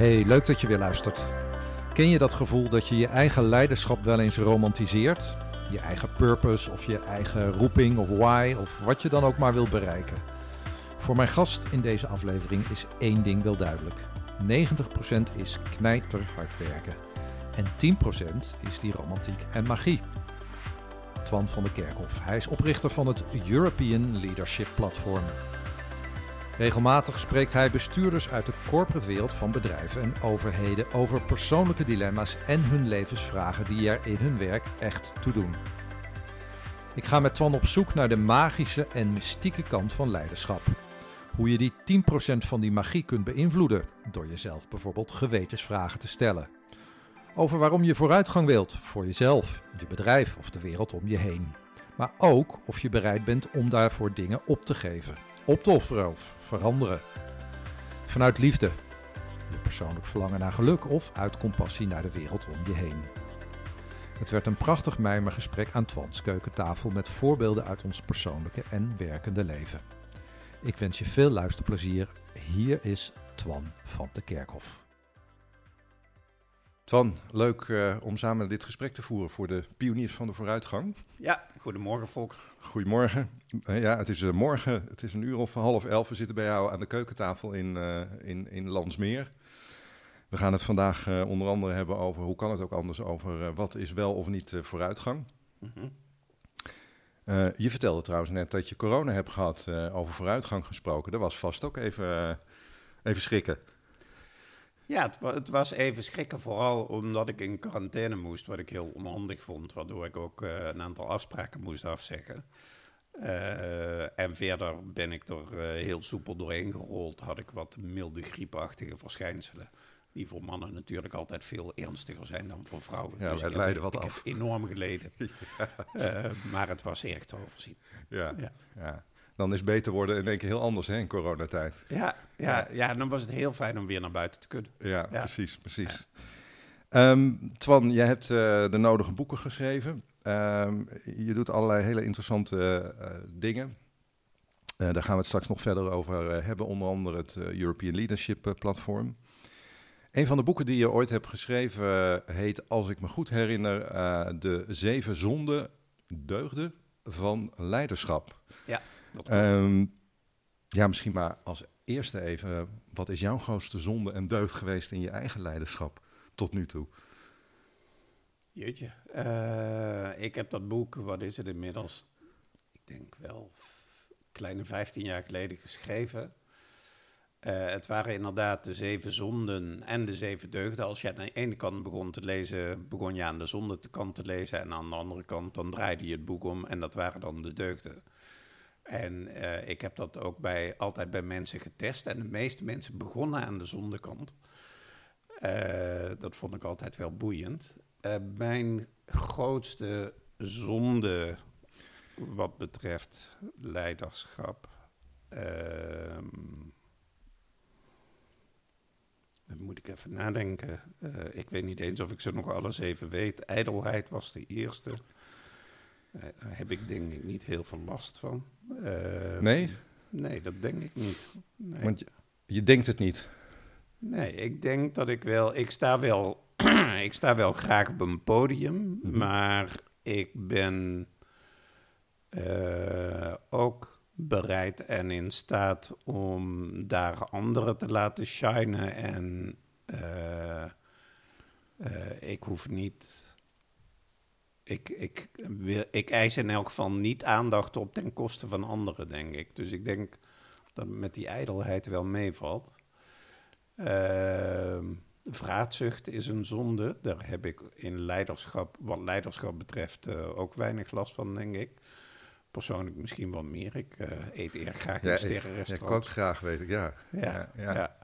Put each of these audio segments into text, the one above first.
Hey, leuk dat je weer luistert. Ken je dat gevoel dat je je eigen leiderschap wel eens romantiseert? Je eigen purpose of je eigen roeping of why of wat je dan ook maar wil bereiken. Voor mijn gast in deze aflevering is één ding wel duidelijk. 90% is knijterhard werken. En 10% is die romantiek en magie. Twan van der Kerkhof. Hij is oprichter van het European Leadership Platform. Regelmatig spreekt hij bestuurders uit de corporate wereld van bedrijven en overheden over persoonlijke dilemma's en hun levensvragen die er in hun werk echt toe doen. Ik ga met Twan op zoek naar de magische en mystieke kant van leiderschap. Hoe je die 10% van die magie kunt beïnvloeden door jezelf bijvoorbeeld gewetensvragen te stellen. Over waarom je vooruitgang wilt voor jezelf, je bedrijf of de wereld om je heen. Maar ook of je bereid bent om daarvoor dingen op te geven op te offeren of veranderen. Vanuit liefde, je persoonlijk verlangen naar geluk of uit compassie naar de wereld om je heen. Het werd een prachtig mijmergesprek aan Twans keukentafel met voorbeelden uit ons persoonlijke en werkende leven. Ik wens je veel luisterplezier. Hier is Twan van de Kerkhof. Twan, leuk uh, om samen dit gesprek te voeren voor de pioniers van de vooruitgang. Ja, goedemorgen Volker. Goedemorgen. Uh, ja, het is uh, morgen, het is een uur of half elf. We zitten bij jou aan de keukentafel in, in, in Landsmeer. We gaan het vandaag onder andere hebben over, hoe kan het ook anders, over wat is wel of niet vooruitgang. Mm -hmm. je vertelde trouwens net dat je corona hebt gehad, over vooruitgang gesproken. Dat was vast ook even, even schrikken. Ja, het, het, was even schrikken, vooral omdat ik in quarantaine moest, wat ik heel onhandig vond, waardoor ik ook uh, een aantal afspraken moest afzeggen. Uh, en verder ben ik er uh, heel soepel doorheen gerold, had ik wat milde griepachtige verschijnselen. Die voor mannen natuurlijk altijd veel ernstiger zijn dan voor vrouwen. Ja, dus wij leiden wat ik af. Heb enorm geleden. ja. maar het was echt te overzien. ja. ja. ja dan is beter worden in één keer heel anders hè, in coronatijd. Ja, ja, ja, dan was het heel fijn om weer naar buiten te kunnen. Ja, precies, precies. Um, Twan, jij hebt uh, de nodige boeken geschreven. Um, je doet allerlei hele interessante uh, dingen. Uh, daar gaan we het straks nog verder over hebben, onder andere het European Leadership Platform. Een van de boeken die je ooit hebt geschreven heet, als ik me goed herinner, De Zeven Zonden Deugden van Leiderschap. Ja. Um, ja, misschien maar als eerste even, wat is jouw grootste zonde en deugd geweest in je eigen leiderschap tot nu toe? Jeetje, uh, ik heb dat boek, wat is het inmiddels, ik denk wel kleine 15 jaar geleden geschreven. Uh, het waren inderdaad de zeven zonden en de zeven deugden. Als je aan de ene kant begon te lezen, begon je aan de zonde kant te lezen. En aan de andere kant, dan draaide je het boek om en dat waren dan de deugden. En uh, ik heb dat ook bij, altijd bij mensen getest. En de meeste mensen begonnen aan de zondekant. Uh, dat vond ik altijd wel boeiend. Uh, mijn grootste zonde wat betreft leiderschap. Ehm, dan moet ik even nadenken. ik weet niet eens of ik ze nog alles even weet. Ijdelheid was de eerste. Daar heb ik denk ik niet heel veel last van. Uh, nee? Nee, dat denk ik niet. Nee. Want je, je, denkt het niet? Nee, ik denk dat ik wel... Ik sta wel, ik sta wel graag op een podium, mm -hmm. maar ik ben uh, ook bereid en in staat om daar anderen te laten shinen. En uh, ik hoef niet ik, ik, wil, ik eis in elk geval niet aandacht op ten koste van anderen, denk ik. Dus ik denk dat het met die ijdelheid wel meevalt. Uh, vraatzucht is een zonde. Daar heb ik in leiderschap, wat leiderschap betreft, uh, ook weinig last van, denk ik. Persoonlijk misschien wel meer. Ik uh, eet eer graag in sterrenrestaurants. Je kookt graag, weet ik, ja. Ja, ja. ja.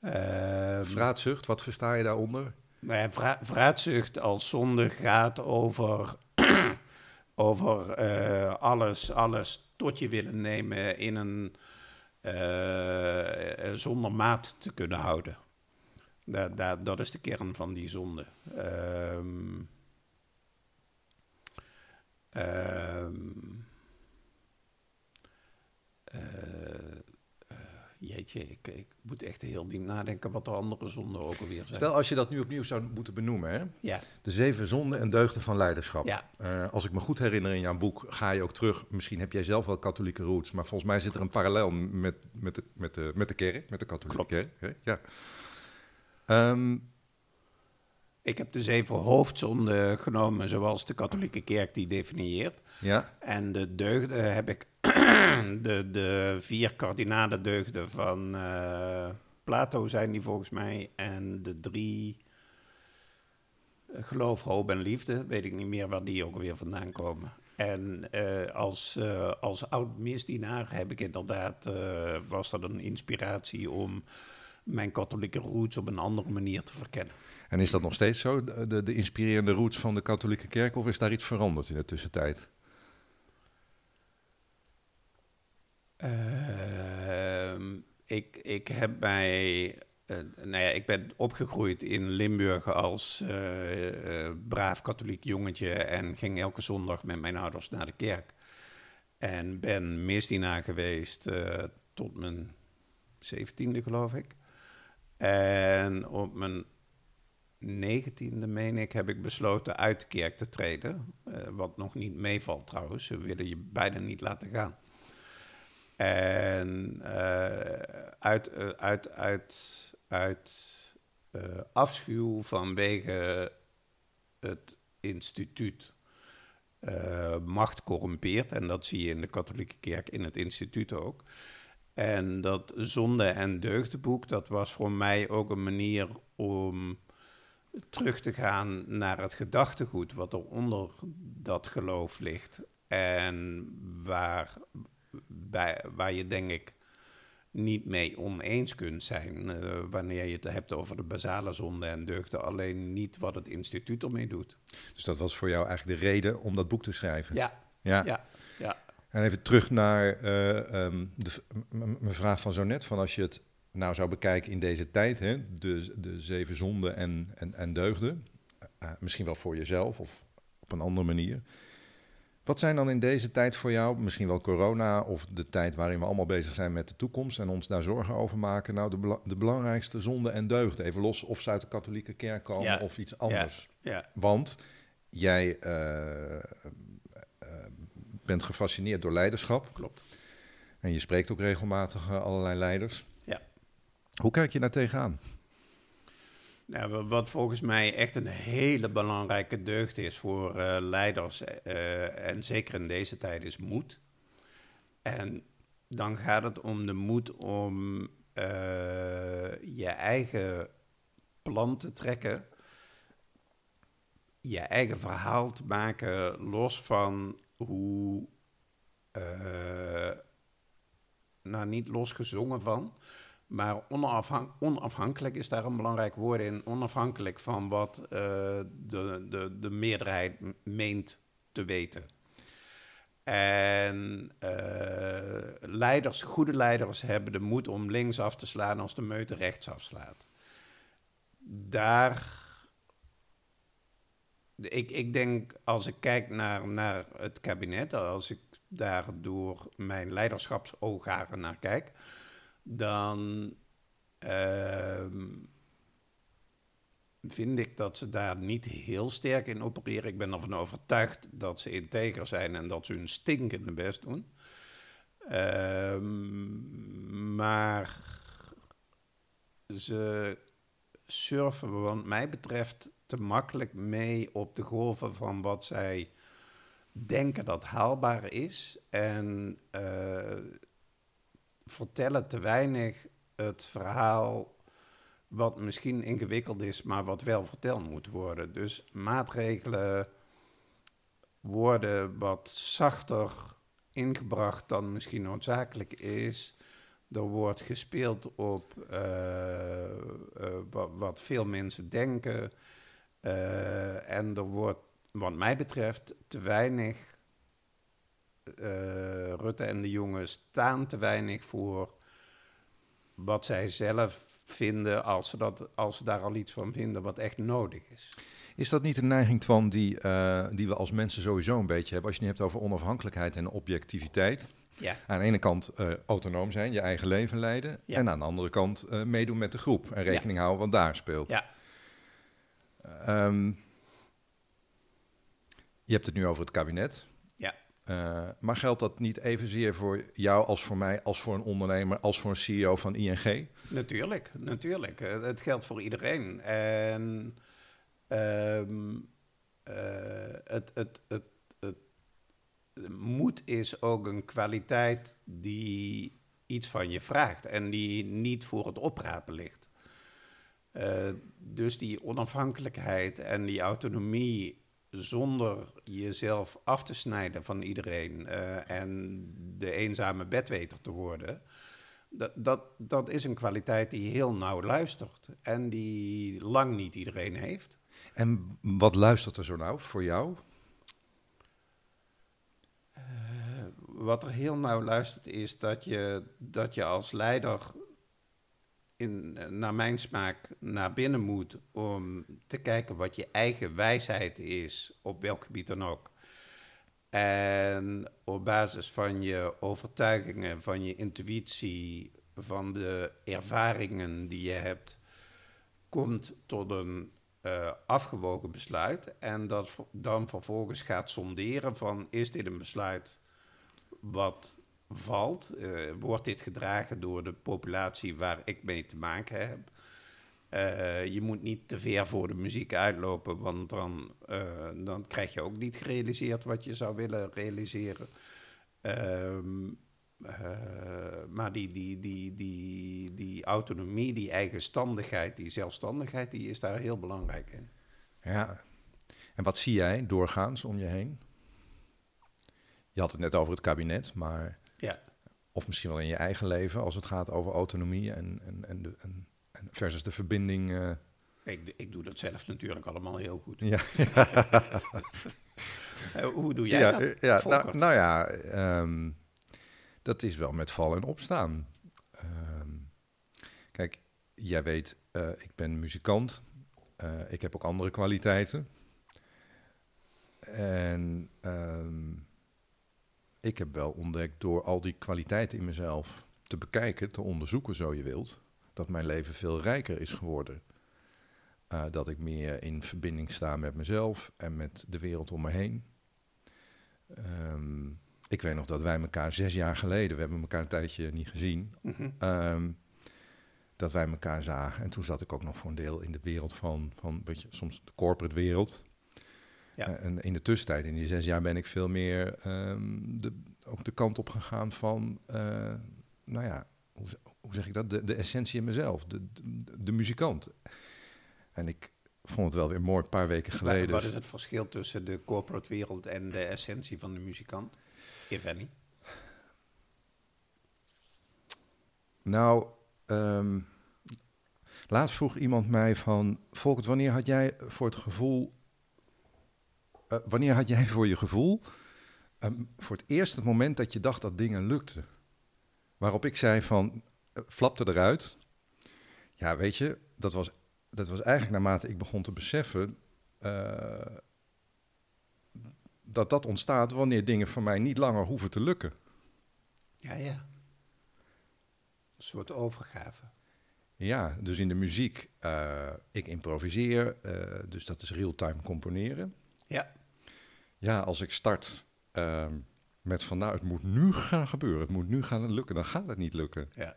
Ehm, vraatzucht, wat versta je daaronder? Nou vraatzucht als zonde gaat over, over uh, alles, alles tot je willen nemen in een uh, zonder maat te kunnen houden. Dat, dat, dat is de kern van die zonde. Um, Jeetje, ik, ik moet echt heel diep nadenken wat de andere zonden ook alweer zijn. Stel als je dat nu opnieuw zou moeten benoemen, hè? Ja, de zeven zonden en deugden van leiderschap. ja, Eh, als ik me goed herinner in jouw boek, ga je ook terug. Misschien heb jij zelf wel katholieke roots, maar volgens mij zit er een parallel met, met, de, met, de, met de kerk, met de katholieke Klopt. kerk. Hè? Ja. Ehm, ik heb de zeven hoofdzonden genomen zoals de katholieke kerk die definieert. ja, En de deugden heb ik de, de vier kardinale deugden van eh, Plato zijn die volgens mij. En de drie eh, geloof, hoop en liefde. Weet ik niet meer waar die ook weer vandaan komen. En eh, als, eh, als oud misdienaar heb ik inderdaad, eh, was dat een inspiratie om mijn katholieke roots op een andere manier te verkennen. En is dat nog steeds zo, de, de, de inspirerende roots van de katholieke kerk, of is daar iets veranderd in de tussentijd? Ehm, ik, ik heb mij. eh, nou ja, ik ben opgegroeid in Limburg als eh, eh, braaf katholiek jongetje en ging elke zondag met mijn ouders naar de kerk. En ben misdienaar geweest tot mijn zeventiende, geloof ik. En op mijn negentiende, meen ik, heb ik besloten uit de kerk te treden. Eh, wat nog niet meevalt trouwens, ze willen je bijna niet laten gaan. En eh, uit, eh, uit, uit, uit eh, afschuw vanwege het instituut macht corrumpeert. En dat zie je in de katholieke kerk, in het instituut ook. En dat zonde- en deugdenboek, dat was voor mij ook een manier om terug te gaan naar het gedachtegoed wat er onder dat geloof ligt. En waar, bij, waar je denk ik niet mee oneens kunt zijn eh, wanneer je het hebt over de basale zonde en deugden, alleen niet wat het instituut ermee doet. Dus dat was voor jou eigenlijk de reden om dat boek te schrijven? Ja, Ja. ja, ja. En even terug naar eh, ehm, de mijn vraag van zo net. Van als je het nou zou bekijken in deze tijd, hè, de, de zeven zonden en, en, en deugden. eh, misschien wel voor jezelf of op een andere manier. Wat zijn dan in deze tijd voor jou, misschien wel corona of de tijd waarin we allemaal bezig zijn met de toekomst en ons daar zorgen over maken, nou de, bela- de belangrijkste zonden en deugden? Even los of ze uit de katholieke kerk komen Ja. of iets anders. ja. Want jij eh, eh, bent gefascineerd door leiderschap. Klopt. En je spreekt ook regelmatig eh, allerlei leiders. Hoe kijk je daar tegenaan? Nou, wa- wat volgens mij echt een hele belangrijke deugd is voor eh, leiders, eh, en zeker in deze tijd, is moed. En dan gaat het om de moed om eh, je eigen plan te trekken, je eigen verhaal te maken, los van hoe, nou niet los gezongen van, maar onafhan- onafhankelijk is daar een belangrijk woord in. Onafhankelijk van wat eh, de, de, de meerderheid meent te weten. En eh, leiders, goede leiders hebben de moed om links af te slaan als de meute rechts afslaat. Daar. Ik, ik denk, als ik kijk naar, naar het kabinet, als ik daar door mijn leiderschapsoogaren naar kijk, dan ehm, vind ik dat ze daar niet heel sterk in opereren. Ik ben ervan overtuigd dat ze integer zijn en dat ze hun stinkende best doen. Ehm, maar ze surfen, wat mij betreft, te makkelijk mee op de golven van wat zij denken dat haalbaar is. En eh, vertellen te weinig het verhaal wat misschien ingewikkeld is, maar wat wel verteld moet worden. Dus maatregelen worden wat zachter ingebracht dan misschien noodzakelijk is. Er wordt gespeeld op eh, eh, wat, veel mensen denken. Eh, en er wordt, wat mij betreft, te weinig. Eh, Rutte en de jongen staan te weinig voor wat zij zelf vinden, als ze, dat, als ze daar al iets van vinden wat echt nodig is. Is dat niet een neiging van die, eh, die we als mensen sowieso een beetje hebben? Als je het hebt over onafhankelijkheid en objectiviteit. Ja. Aan de ene kant eh, autonoom zijn, je eigen leven leiden. Ja. En aan de andere kant meedoen met de groep en rekening houden wat daar speelt. Ja. Ehm, je hebt het nu over het kabinet. Eh, maar geldt dat niet evenzeer voor jou als voor mij, als voor een ondernemer, als voor een CEO van ING? Natuurlijk, natuurlijk. Eh, Het geldt voor iedereen. En ehm, eh, het, het, het, het, moed is ook een kwaliteit die iets van je vraagt en die niet voor het oprapen ligt. Dus die onafhankelijkheid en die autonomie zonder jezelf af te snijden van iedereen eh, en de eenzame bedweter te worden, dat, dat, dat is een kwaliteit die heel nauw luistert en die lang niet iedereen heeft. En wat luistert er zo nou voor jou? Wat er heel nauw luistert is dat je, dat je als leider in, naar mijn smaak naar binnen moet om te kijken wat je eigen wijsheid is, op welk gebied dan ook. En op basis van je overtuigingen, van je intuïtie, van de ervaringen die je hebt, komt tot een eh, afgewogen besluit. En dat dan vervolgens gaat sonderen van is dit een besluit wat valt? Eh, wordt dit gedragen door de populatie waar ik mee te maken heb? Eh, je moet niet te ver voor de muziek uitlopen, want dan, eh, dan krijg je ook niet gerealiseerd wat je zou willen realiseren. Ehm, eh, maar die, die, die, die, die autonomie, die eigenstandigheid, die zelfstandigheid, die is daar heel belangrijk in. Ja. En wat zie jij doorgaans om je heen? Je had het net over het kabinet, maar Ja. of misschien wel in je eigen leven als het gaat over autonomie en, en, en, de, en, en versus de verbinding. eh, Ik, ik doe dat zelf natuurlijk allemaal heel goed. ja, Eh, hoe doe jij ja, dat? eh, ja nou, nou ja, ehm, dat is wel met vallen en opstaan. Ehm, kijk, jij weet, ik ben muzikant. Ik heb ook andere kwaliteiten. En ehm, ik heb wel ontdekt door al die kwaliteiten in mezelf te bekijken, te onderzoeken, zo je wilt, dat mijn leven veel rijker is geworden. Eh, dat ik meer in verbinding sta met mezelf en met de wereld om me heen. Ehm, ik weet nog dat wij elkaar zes jaar geleden, we hebben elkaar een tijdje niet gezien, Mhm. ehm, dat wij elkaar zagen. En toen zat ik ook nog voor een deel in de wereld van, van een beetje, soms de corporate wereld. Ja. Eh, En in de tussentijd, in die zes jaar, ben ik veel meer ehm, de, ook de kant op gegaan van, eh, nou ja, hoe, hoe zeg ik dat? De, de essentie in mezelf, de, de, de muzikant. En ik vond het wel weer mooi, een paar weken geleden. Wat is het verschil tussen de corporate wereld en de essentie van de muzikant? If any. Nou, ehm, laatst vroeg iemand mij van... Volkert, wanneer had jij voor het gevoel... eh, wanneer had jij voor je gevoel... ehm, voor het eerst het moment dat je dacht dat dingen lukten? Waarop ik zei van... eh, flapte eruit. Ja, weet je, dat was, dat was eigenlijk naarmate ik begon te beseffen... eh, dat dat ontstaat wanneer dingen voor mij niet langer hoeven te lukken. Ja, ja. Een soort overgave. Ja, dus in de muziek, ik improviseer, dus dat is real-time componeren. Ja. Ja, als ik start ehm, met van nou, het moet nu gaan gebeuren, het moet nu gaan lukken, dan gaat het niet lukken. Ja.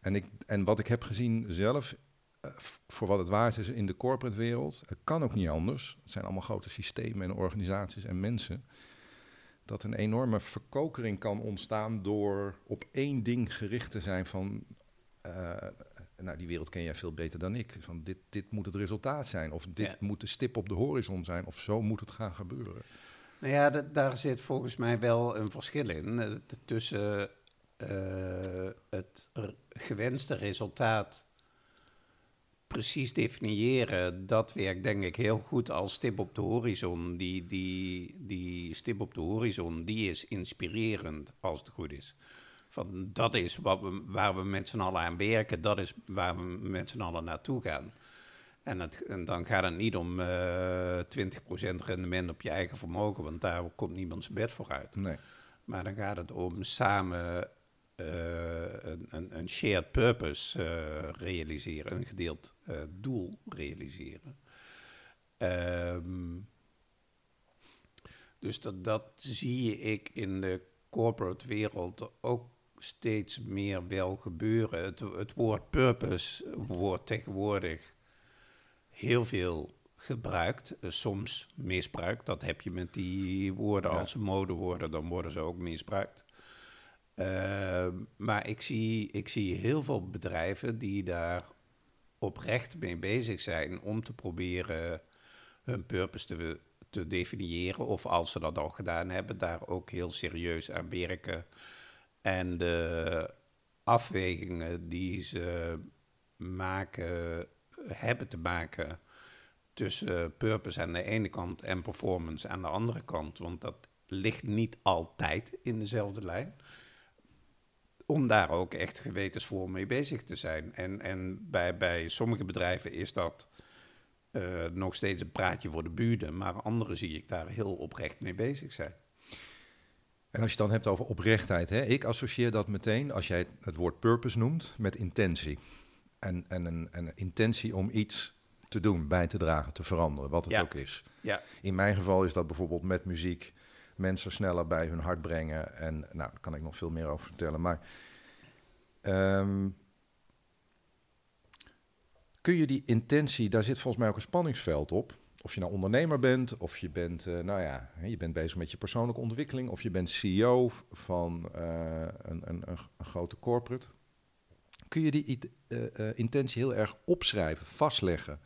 En, ik, en wat ik heb gezien zelf, eh, voor wat het waard is in de corporate wereld, het kan ook niet anders. Het zijn allemaal grote systemen en organisaties en mensen. Dat een enorme verkokering kan ontstaan door op één ding gericht te zijn van, eh, nou die wereld ken jij veel beter dan ik. Van dit, dit moet het resultaat zijn, of dit Ja. moet de stip op de horizon zijn, of zo moet het gaan gebeuren. Nou ja, da- daar zit volgens mij wel een verschil in eh, tussen eh, het gewenste resultaat precies definiëren. Dat werkt denk ik heel goed als stip op de horizon. Die, die, die stip op de horizon, die is inspirerend als het goed is. Van, dat is wat we, waar we met z'n allen aan werken, dat is waar we met z'n allen naartoe gaan. En, het, en dan gaat het niet om eh 20% rendement op je eigen vermogen, want daar komt niemand zijn bed voor uit. Nee. maar dan gaat het om samen een, een, een, shared purpose realiseren, een gedeeld doel realiseren. Um, dus dat, dat zie ik in de corporate wereld ook steeds meer wel gebeuren. Het, het woord purpose wordt tegenwoordig heel veel gebruikt, eh, soms misbruikt. Dat heb je met die woorden als ze modewoorden, dan worden ze ook misbruikt. Uh, maar ik zie, ik zie heel veel bedrijven die daar oprecht mee bezig zijn om te proberen hun purpose te, te definiëren. Of als ze dat al gedaan hebben, daar ook heel serieus aan werken. En de afwegingen die ze maken, hebben te maken tussen purpose aan de ene kant en performance aan de andere kant. Want dat ligt niet altijd in dezelfde lijn. Om daar ook echt gewetensvol mee bezig te zijn. En, en bij, bij sommige bedrijven is dat uh, nog steeds een praatje voor de buren, maar anderen zie ik daar heel oprecht mee bezig zijn. En als je het dan hebt over oprechtheid, hè, ik associeer dat meteen, als jij het woord purpose noemt, met intentie. En, en een, een intentie om iets te doen, bij te dragen, te veranderen, wat het ook is. Ja. In mijn geval is dat bijvoorbeeld met muziek mensen sneller bij hun hart brengen. En nou, daar kan ik nog veel meer over vertellen. Maar um, kun je die intentie, daar zit volgens mij ook een spanningsveld op. Of je nou ondernemer bent, of je bent, uh, nou ja, je bent bezig met je persoonlijke ontwikkeling, of je bent CEO van uh, een, een, een, grote corporate. Kun je die uh, intentie heel erg opschrijven, vastleggen?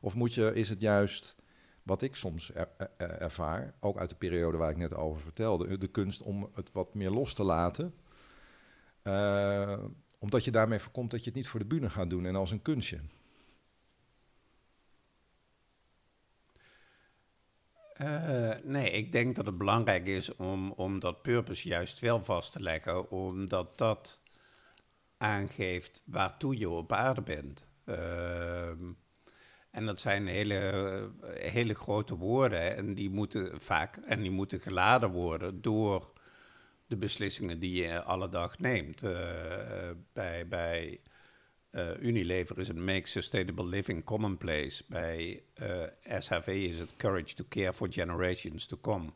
Of moet je, is het juist, wat ik soms er, ervaar, ook uit de periode waar ik net over vertelde, de kunst om het wat meer los te laten? omdat je daarmee voorkomt dat je het niet voor de bühne gaat doen en als een kunstje. Uh, nee, ik denk dat het belangrijk is om, om dat purpose juist wel vast te leggen, omdat dat aangeeft waartoe je op aarde bent. Uh, en dat zijn hele, hele grote woorden en die moeten vaak en die moeten geladen worden door de beslissingen die je alle dag neemt. Uh, bij, bij uh, Unilever is het Make Sustainable Living Commonplace. Bij uh, eh, SHV is het Courage to Care for Generations to Come.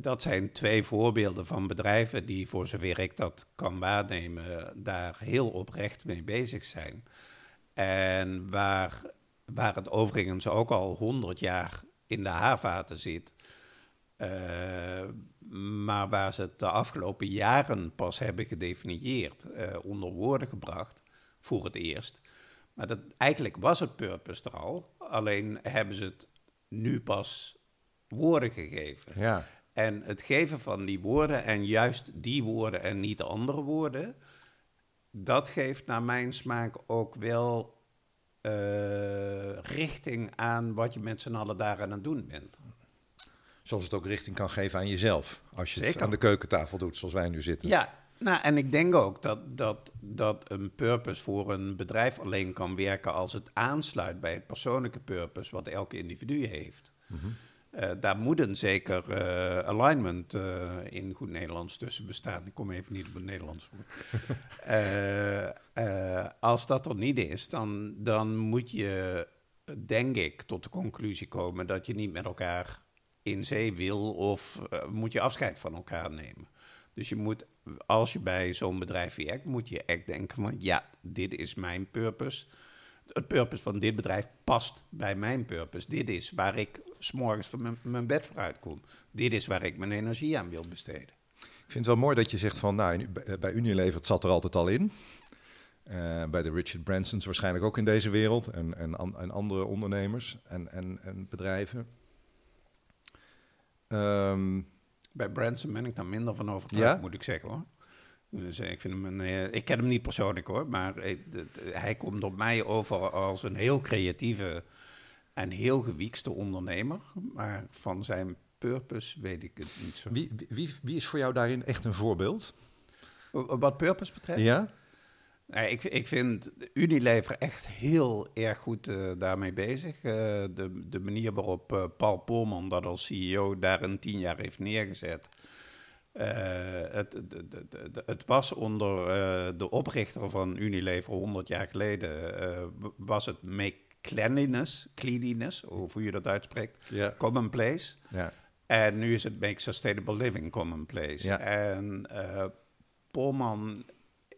dat zijn twee voorbeelden van bedrijven die, voor zover ik dat kan waarnemen, daar heel oprecht mee bezig zijn. En waar, waar het overigens ook al honderd jaar in de haarvaten zit. Uh, maar waar ze het de afgelopen jaren pas hebben gedefinieerd, onder woorden gebracht voor het eerst. Maar dat, eigenlijk was het purpose er al, alleen hebben ze het nu pas woorden gegeven. Ja. En het geven van die woorden en juist die woorden en niet andere woorden, dat geeft naar mijn smaak ook wel uh, richting aan wat je met z'n allen daar aan het doen bent. Zoals het ook richting kan geven aan jezelf. Als je het aan de keukentafel doet, zoals wij nu zitten. Ja, nou, en ik denk ook dat, dat, dat een purpose voor een bedrijf alleen kan werken als het aansluit bij het persoonlijke purpose wat elke individu heeft. Mhm. Eh, daar moet een zeker uh, alignment uh, in goed Nederlands tussen bestaan. Ik kom even niet op het Nederlands woord. als dat er niet is, dan, dan moet je, denk ik, tot de conclusie komen dat je niet met elkaar in zee wil of moet je afscheid van elkaar nemen. Dus je moet, als je bij zo'n bedrijf werkt, moet je echt denken van ja, dit is mijn purpose. Het purpose van dit bedrijf past bij mijn purpose. Dit is waar ik s'morgens van mijn, bed vooruit kom. Dit is waar ik mijn energie aan wil besteden. Ik vind het wel mooi dat je zegt van, nou, bij Unilever zat er altijd al in. Uh, bij de Richard Bransons waarschijnlijk ook in deze wereld en, en, en andere ondernemers en, en, en bedrijven. Um, bij Branson ben ik daar minder van overtuigd, moet ik zeggen hoor. Dus eh, ik, vind hem een, eh, ik ken hem niet persoonlijk hoor, maar eh, hij komt op mij over als een heel creatieve en heel gewiekste ondernemer. Maar van zijn purpose weet ik het niet zo. Wie, wie, wie is voor jou daarin echt een voorbeeld? Wat purpose betreft? Ja? Nee, ik, ik vind Unilever echt heel erg goed uh, daarmee bezig. Uh, de, de manier waarop uh, Paul Polman dat als CEO daar een tien jaar heeft neergezet. het, het, het, was onder de oprichter van Unilever 100 jaar geleden, was het make cleanliness, cleanliness, hoe je dat uitspreekt, yeah. commonplace. En nu is het Make Sustainable Living commonplace. Ja. En Polman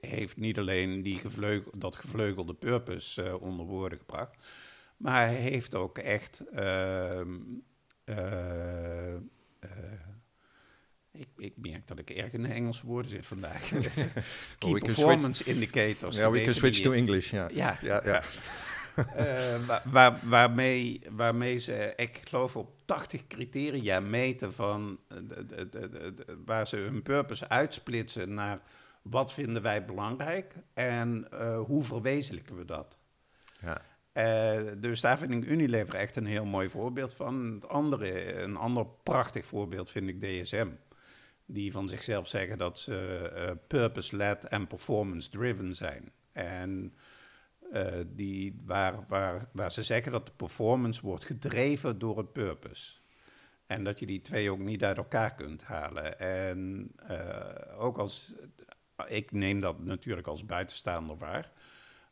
heeft niet alleen die gevleugel, dat gevleugelde purpose uh, onder woorden gebracht, maar hij heeft ook echt. Uh, ik, ik, merk dat ik erg in de Engelse woorden zit vandaag. Key performance indicators. Ja, we can switch to English. Ja, ja. ja, ja. uh, waar, waarmee, waarmee ze, ik geloof, op 80 criteria meten van de, de, de, waar ze hun purpose uitsplitsen naar wat vinden wij belangrijk en uh, hoe verwezenlijken we dat. Ja. Uh, dus daar vind ik Unilever echt een heel mooi voorbeeld van. Het andere, een ander prachtig voorbeeld vind ik DSM. Die van zichzelf zeggen dat ze purpose-led en performance-driven zijn. En die, waar, waar, waar ze zeggen dat de performance wordt gedreven door het purpose. En dat je die twee ook niet uit elkaar kunt halen. En uh, ook als, ik neem dat natuurlijk als buitenstaander waar,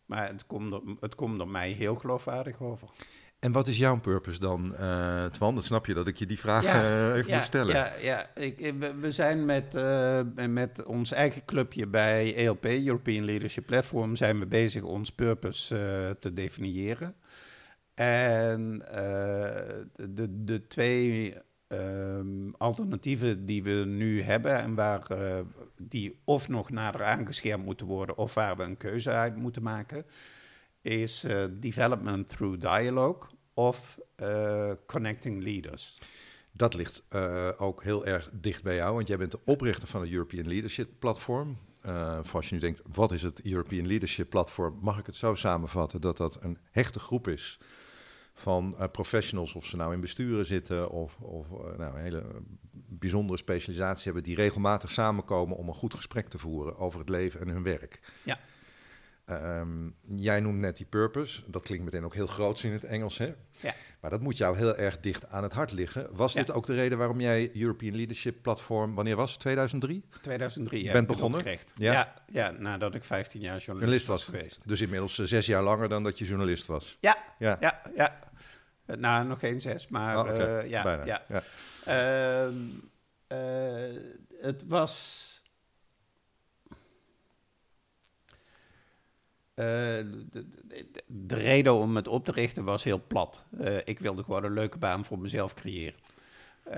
maar het komt, er, het komt er mij heel geloofwaardig over. En wat is jouw purpose dan, uh, Twan? Dan snap je dat ik je die vraag uh, even moet stellen. Ja, ja. Ik, we, zijn met, uh, met ons eigen clubje bij ELP, European Leadership Platform, zijn we bezig ons purpose te definiëren. En de, de twee um, alternatieven die we nu hebben en waar die of nog nader aangeschermd moeten worden of waar we een keuze uit moeten maken is uh, development through dialogue of uh, connecting leaders. Dat ligt uh, ook heel erg dicht bij jou, want jij bent de oprichter van het European Leadership Platform. voor als je nu denkt, wat is het European Leadership Platform? Mag ik het zo samenvatten dat dat een hechte groep is van professionals, of ze nou in besturen zitten of, of nou, een hele bijzondere specialisatie hebben, die regelmatig samenkomen om een goed gesprek te voeren over het leven en hun werk. Ja. Um, jij noemt net die purpose. Dat klinkt meteen ook heel groot in het Engels, hè? Ja. Maar dat moet jou heel erg dicht aan het hart liggen. Was dit ook de reden waarom jij European Leadership Platform, wanneer was het? 2003? 2003, ja. Bent begonnen? Ja? ja? Ja, nadat ik 15 jaar journalist, was, geweest. Dus inmiddels uh, zes jaar langer dan dat je journalist was? Ja, ja, ja. ja. Nou, nog geen zes, maar oh, okay. uh, ja. Bijna. ja. ja. Uh, het was Eh, de, de, reden om het op te richten was heel plat. Uh, ik wilde gewoon een leuke baan voor mezelf creëren. Uh,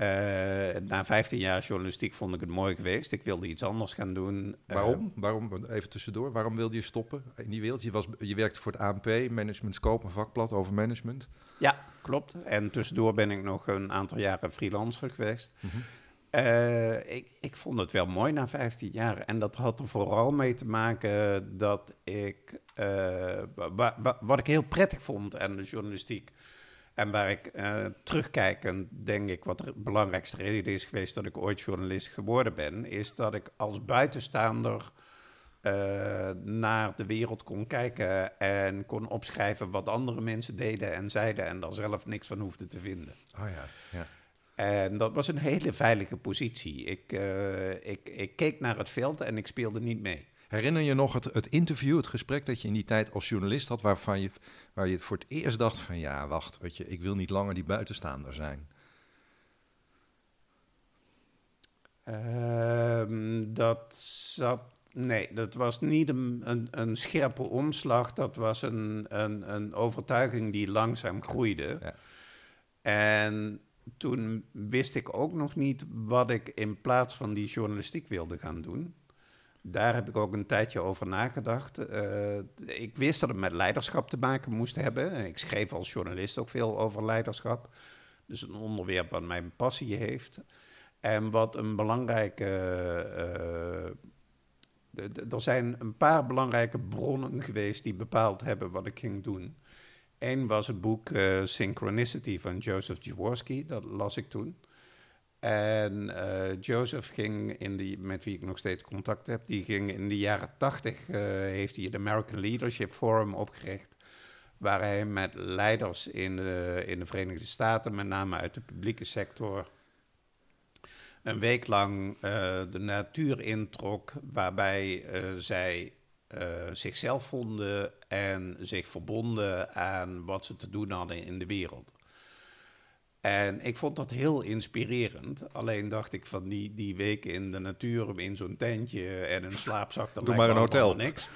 na 15 jaar journalistiek vond ik het mooi geweest. Ik wilde iets anders gaan doen. Waarom? Waarom? Even tussendoor. Waarom wilde je stoppen in die wereld? Je, was, je werkte voor het ANP, Management Scope, een vakblad over management. Ja, klopt. En tussendoor ben ik nog een aantal jaren freelancer geweest. Mm uh, ik, ik, vond het wel mooi na 15 jaar. En dat had er vooral mee te maken dat ik. Uh, wat ik heel prettig vond aan de journalistiek. En waar ik uh, terugkijkend denk ik wat de belangrijkste reden is geweest dat ik ooit journalist geworden ben, is dat ik als buitenstaander naar de wereld kon kijken en kon opschrijven wat andere mensen deden en zeiden en daar zelf niks van hoefde te vinden. Oh ja, ja. En dat was een hele veilige positie. Ik, uh, ik, ik keek naar het veld en ik speelde niet mee. Herinner je nog het, het interview, het gesprek dat je in die tijd als journalist had, waarvan je, waar je voor het eerst dacht van ja, wacht, weet je, ik wil niet langer die buitenstaander zijn? Uh, dat zat, nee, dat was niet een, een, een, scherpe omslag, dat was een, een, een overtuiging die langzaam groeide. Ja. En toen wist ik ook nog niet wat ik in plaats van die journalistiek wilde gaan doen. Daar heb ik ook een tijdje over nagedacht. Uh, ik wist dat het met leiderschap te maken moest hebben. Ik schreef als journalist ook veel over leiderschap. Dus een onderwerp wat mijn passie heeft. En wat een belangrijke. Uh, er zijn een paar belangrijke bronnen geweest die bepaald hebben wat ik ging doen. Eén was het boek uh, Synchronicity van Joseph Jaworski, dat las ik toen. En uh, Joseph ging, in die, met wie ik nog steeds contact heb, die ging in de jaren tachtig, uh, heeft hij het American Leadership Forum opgericht. Waar hij met leiders in de, in de Verenigde Staten, met name uit de publieke sector, een week lang de natuur introk, waarbij zij zichzelf vonden en zich verbonden aan wat ze te doen hadden in de wereld. En ik vond dat heel inspirerend. Alleen dacht ik van die, die weken in de natuur, in zo'n tentje en een slaapzak, dat Doe maar een hotel. niks.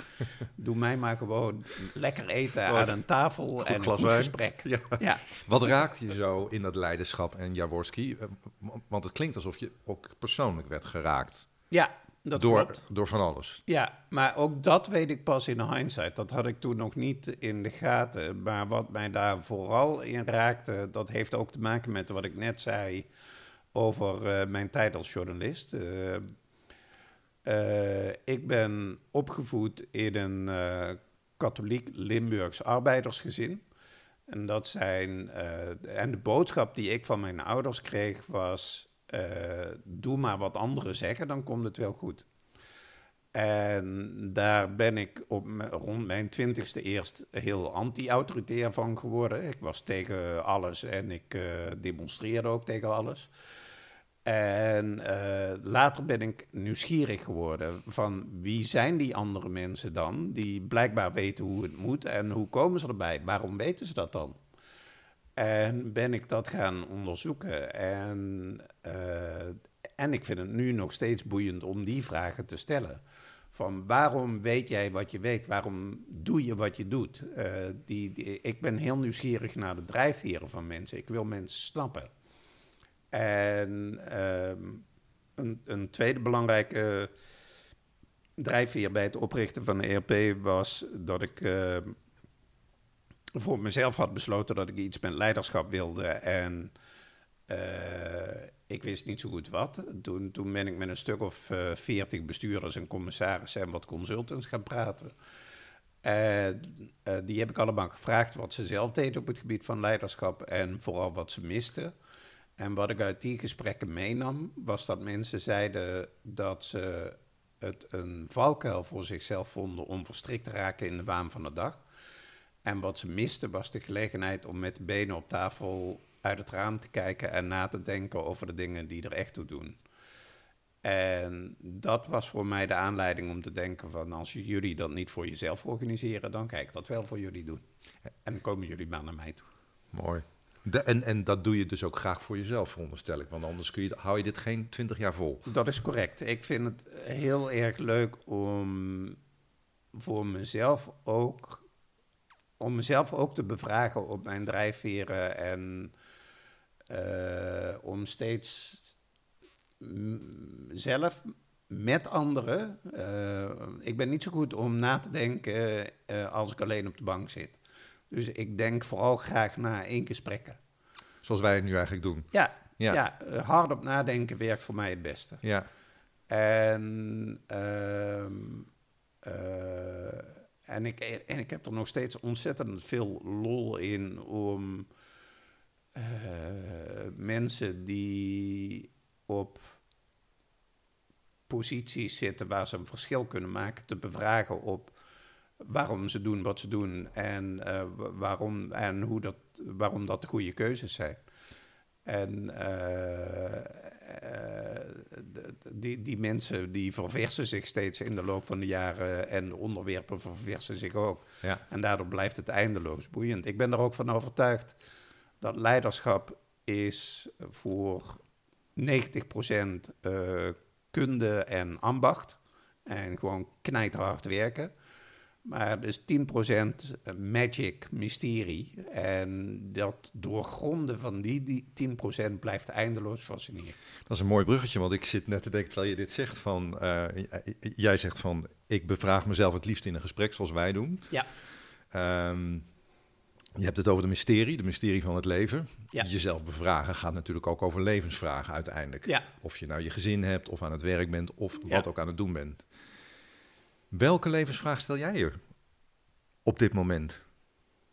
Doe mij maar gewoon lekker eten aan een tafel en een goed gesprek. Ja. ja. Wat raakt je zo in dat leiderschap en Jaworski? Eh, want het klinkt alsof je ook persoonlijk werd geraakt. Ja, dat door, door van alles. Ja, maar ook dat weet ik pas in hindsight. Dat had ik toen nog niet in de gaten. Maar wat mij daar vooral in raakte, dat heeft ook te maken met wat ik net zei over uh, mijn tijd als journalist. Uh, uh, ik ben opgevoed in een katholiek Limburgs arbeidersgezin. En dat zijn. en de boodschap die ik van mijn ouders kreeg was uh, doe maar wat anderen zeggen, dan komt het wel goed. En daar ben ik op, rond mijn twintigste eerst heel anti-autoritair van geworden. Ik was tegen alles en ik uh, demonstreerde ook tegen alles. En uh, later ben ik nieuwsgierig geworden van wie zijn die andere mensen dan, die blijkbaar weten hoe het moet en hoe komen ze erbij? Waarom weten ze dat dan? En ben ik dat gaan onderzoeken. En, en ik vind het nu nog steeds boeiend om die vragen te stellen. Van waarom weet jij wat je weet? Waarom doe je wat je doet? Uh, die, die, ik ben heel nieuwsgierig naar de drijfveren van mensen. Ik wil mensen snappen. En uh, een, een, tweede belangrijke drijfveer bij het oprichten van de ERP was dat ik uh, voor mezelf had besloten dat ik iets met leiderschap wilde. En ik wist niet zo goed wat. Toen, toen ben ik met een stuk of uh, veertig bestuurders en commissarissen en wat consultants gaan praten. En uh, die heb ik allemaal gevraagd wat ze zelf deden op het gebied van leiderschap en vooral wat ze misten. En wat ik uit die gesprekken meenam, was dat mensen zeiden dat ze het een valkuil voor zichzelf vonden om verstrikt te raken in de waan van de dag. En wat ze misten was de gelegenheid om met benen op tafel uit het raam te kijken en na te denken over de dingen die er echt toe doen. En dat was voor mij de aanleiding om te denken van als jullie dat niet voor jezelf organiseren, dan kan ik dat wel voor jullie doen. En dan komen jullie maar naar mij toe. Mooi. en, en dat doe je dus ook graag voor jezelf, veronderstel ik. Want anders kun je, hou je dit geen twintig jaar vol. Dat is correct. Ik vind het heel erg leuk om voor mezelf ook om mezelf ook te bevragen op mijn drijfveren en om steeds zelf met anderen. Uh, ik ben niet zo goed om na te denken uh, als ik alleen op de bank zit. Dus ik denk vooral graag na één keer spreken. Zoals wij het nu eigenlijk doen. Ja, ja. ja hard op nadenken werkt voor mij het beste. Ja. En uh, en ik, en ik heb er nog steeds ontzettend veel lol in om uh, mensen die op posities zitten waar ze een verschil kunnen maken, te bevragen op waarom ze doen wat ze doen en, uh, waarom, en hoe dat, waarom dat de goede keuzes zijn. En uh, die, die mensen die verversen zich steeds in de loop van de jaren en de onderwerpen verversen zich ook. Ja. En daardoor blijft het eindeloos boeiend. Ik ben er ook van overtuigd dat leiderschap is voor 90% uh, kunde en ambacht. En gewoon knijterhard werken. Maar dus 10% magic, mysterie. En dat doorgronden van die, die 10% blijft eindeloos fascinerend. Dat is een mooi bruggetje, want ik zit net te denken terwijl je dit zegt van... Uh, jij zegt van, ik bevraag mezelf het liefst in een gesprek zoals wij doen. Ja. Um, je hebt het over de mysterie, de mysterie van het leven. Ja. Jezelf bevragen gaat natuurlijk ook over levensvragen uiteindelijk. Ja. Of je nou je gezin hebt, of aan het werk bent, of ja. wat ook aan het doen bent. Welke levensvraag stel jij je op dit moment,